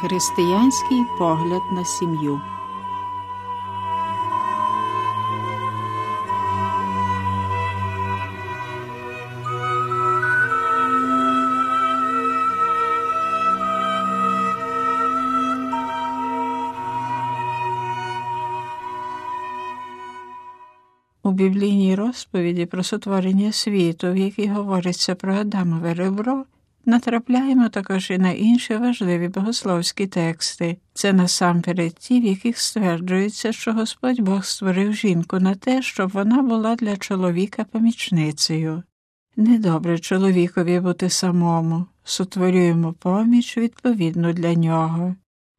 Християнський погляд на сім'ю. У біблійній розповіді про сотворення світу, в якій говориться про Адамове ребро, натрапляємо також і на інші важливі богословські тексти. Це насамперед ті, в яких стверджується, що Господь Бог створив жінку на те, щоб вона була для чоловіка помічницею. Недобре чоловікові бути самому, сотворюємо поміч відповідну для нього.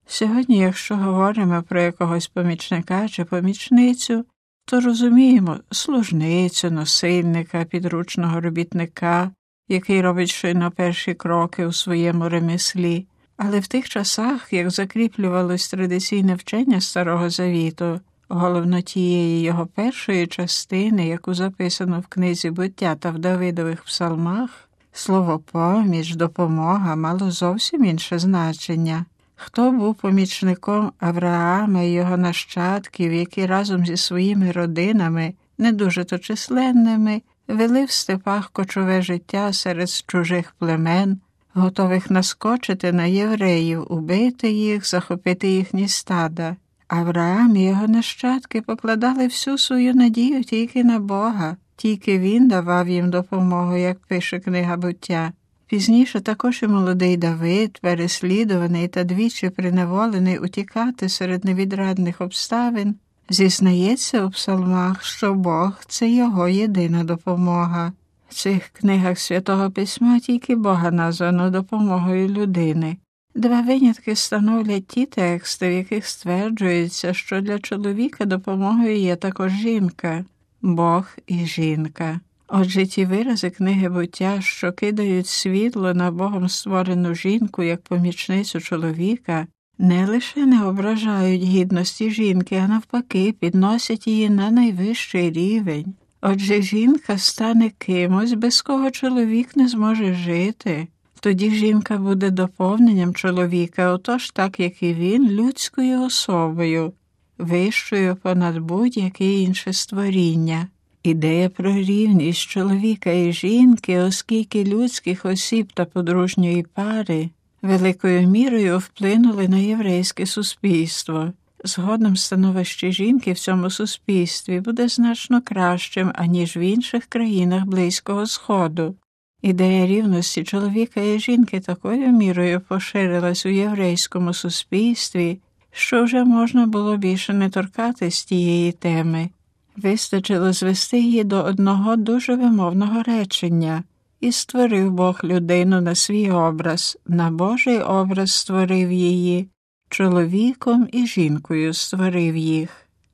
Сьогодні, якщо говоримо про якогось помічника чи помічницю, то розуміємо служницю, насильника, підручного робітника, який робить щойно перші кроки у своєму ремеслі. Але в тих часах, як закріплювалось традиційне вчення Старого Завіту, головно тієї його першої частини, яку записано в книзі буття та в Давидових псалмах, слово поміч, допомога мало зовсім інше значення. Хто був помічником Авраама і його нащадків, які разом зі своїми родинами, не дуже то численними, вели в степах кочове життя серед чужих племен, готових наскочити на євреїв, убити їх, захопити їхні стада. Авраам і його нащадки покладали всю свою надію тільки на Бога, тільки він давав їм допомогу, як пише книга буття. Пізніше також і молодий Давид, переслідуваний та двічі приневолений утікати серед невідрадних обставин, зізнається у псалмах, що Бог це його єдина допомога. В цих книгах святого письма тільки Бога названо допомогою людини. Два винятки становлять ті тексти, в яких стверджується, що для чоловіка допомогою є також жінка, Бог і жінка. Отже, ті вирази книги буття, що кидають світло на Богом створену жінку як помічницю чоловіка, не лише не ображають гідності жінки, а навпаки, підносять її на найвищий рівень. Отже, жінка стане кимось, без кого чоловік не зможе жити. Тоді жінка буде доповненням чоловіка, отож, так як і він, людською особою, вищою понад будь-яке інше створіння. Ідея про рівність чоловіка і жінки, оскільки людських осіб та подружньої пари великою мірою вплинули на єврейське суспільство. Згодом становище жінки в цьому суспільстві буде значно кращим, аніж в інших країнах Близького Сходу. Ідея рівності чоловіка і жінки такою мірою поширилась у єврейському суспільстві, що вже можна було більше не торкатись тієї теми. Вистачило звести її до одного дуже вимовного речення і створив Бог людину на свій образ, на Божий образ створив її, чоловіком і жінкою створив їх.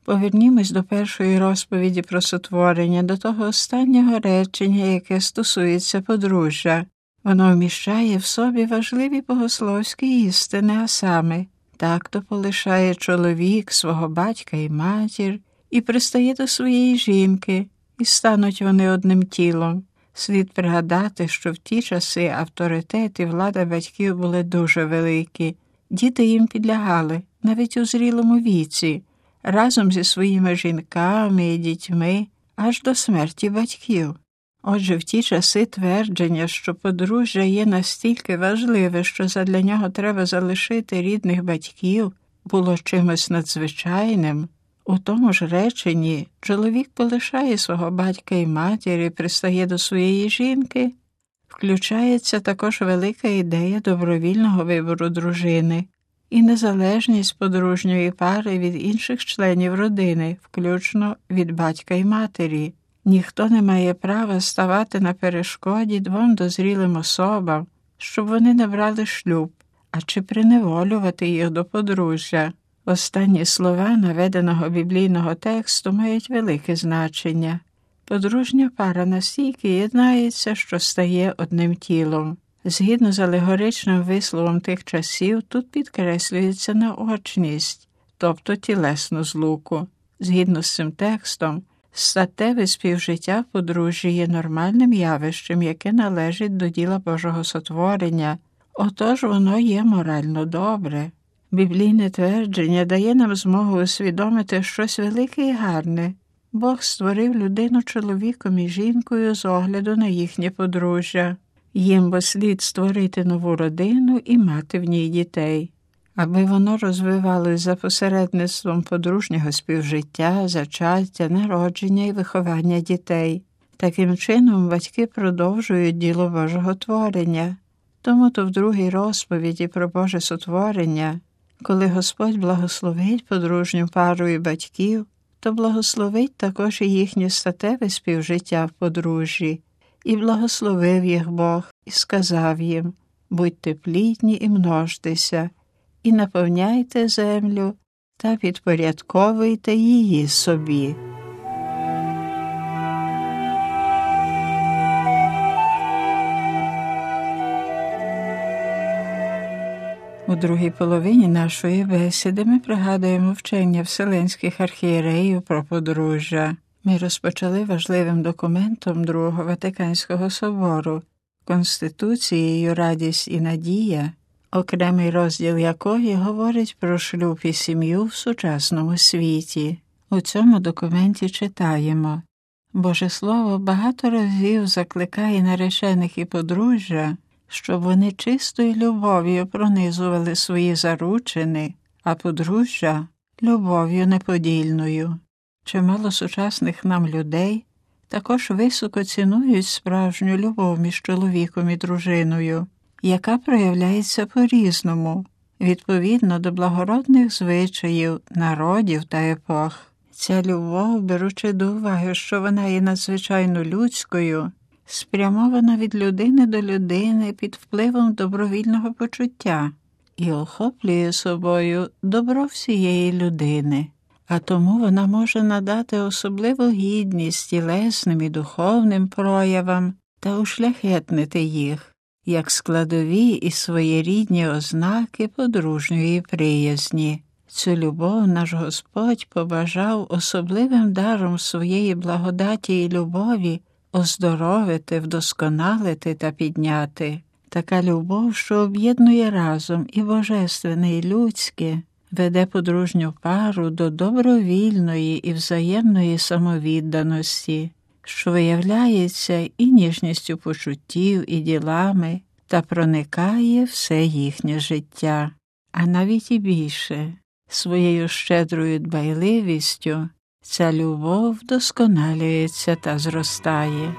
Повернімось до першої розповіді про сотворення, до того останнього речення, яке стосується подружжя. Воно вміщає в собі важливі богословські істини, а саме так то полишає чоловік свого батька і матір і пристає до своєї жінки, і стануть вони одним тілом. Слід пригадати, що в ті часи авторитет і влада батьків були дуже великі, діти їм підлягали навіть у зрілому віці, разом зі своїми жінками і дітьми аж до смерті батьків. Отже, в ті часи твердження, що подружжя є настільки важливе, що задля нього треба залишити рідних батьків, було чимось надзвичайним. У тому ж реченні чоловік полишає свого батька і матір пристає до своєї жінки, включається також велика ідея добровільного вибору дружини і незалежність подружньої пари від інших членів родини, включно від батька і матері. Ніхто не має права ставати на перешкоді двом дозрілим особам, щоб вони не брали шлюб, а чи приневолювати їх до подружжя. Останні слова наведеного біблійного тексту мають велике значення. Подружня пара настільки єднається, що стає одним тілом. Згідно з алегоричним висловом тих часів, тут підкреслюється наочність, тобто тілесну злуку. Згідно з цим текстом, статеве співжиття в подружжі є нормальним явищем, яке належить до діла Божого сотворення, отож воно є морально добре. Біблійне твердження дає нам змогу усвідомити щось велике і гарне. Бог створив людину чоловіком і жінкою з огляду на їхнє подружжя. Їм бо слід створити нову родину і мати в ній дітей, аби воно розвивалось за посередництвом подружнього співжиття, зачаття, народження і виховання дітей. Таким чином, батьки продовжують діло Божого творення. Тому то в другій розповіді про Боже сотворення, коли Господь благословить подружню пару і батьків, то благословить також і їхнє статеве співжиття в подружжі, і благословив їх Бог і сказав їм будьте плідні і множтеся, і наповняйте землю та підпорядковуйте її собі. У другій половині нашої бесіди ми пригадуємо вчення вселенських архієреїв про подружжя. Ми розпочали важливим документом Другого Ватиканського собору, Конституцією Радість і Надія, окремий розділ якої говорить про шлюб і сім'ю в сучасному світі. У цьому документі читаємо Боже Слово багато разів закликає наречених і подружжя щоб вони чистою любов'ю пронизували свої заручини, а подружжя любов'ю неподільною. Чимало сучасних нам людей також високо цінують справжню любов між чоловіком і дружиною, яка проявляється по різному, відповідно до благородних звичаїв, народів та епох. Ця любов, беручи до уваги, що вона є надзвичайно людською, спрямована від людини до людини під впливом добровільного почуття і охоплює собою добро всієї людини, а тому вона може надати особливу гідність тілесним і духовним проявам та ушляхетнити їх, як складові і своєрідні ознаки подружньої приязні. Цю любов наш Господь побажав особливим даром своєї благодаті і любові оздоровити, вдосконалити та підняти. Така любов, що об'єднує разом і божественне, і людське, веде подружню пару до добровільної і взаємної самовідданості, що виявляється і ніжністю почуттів, і ділами, та проникає все їхнє життя, а навіть і більше своєю щедрою дбайливістю Ця любов досконалюється та зростає.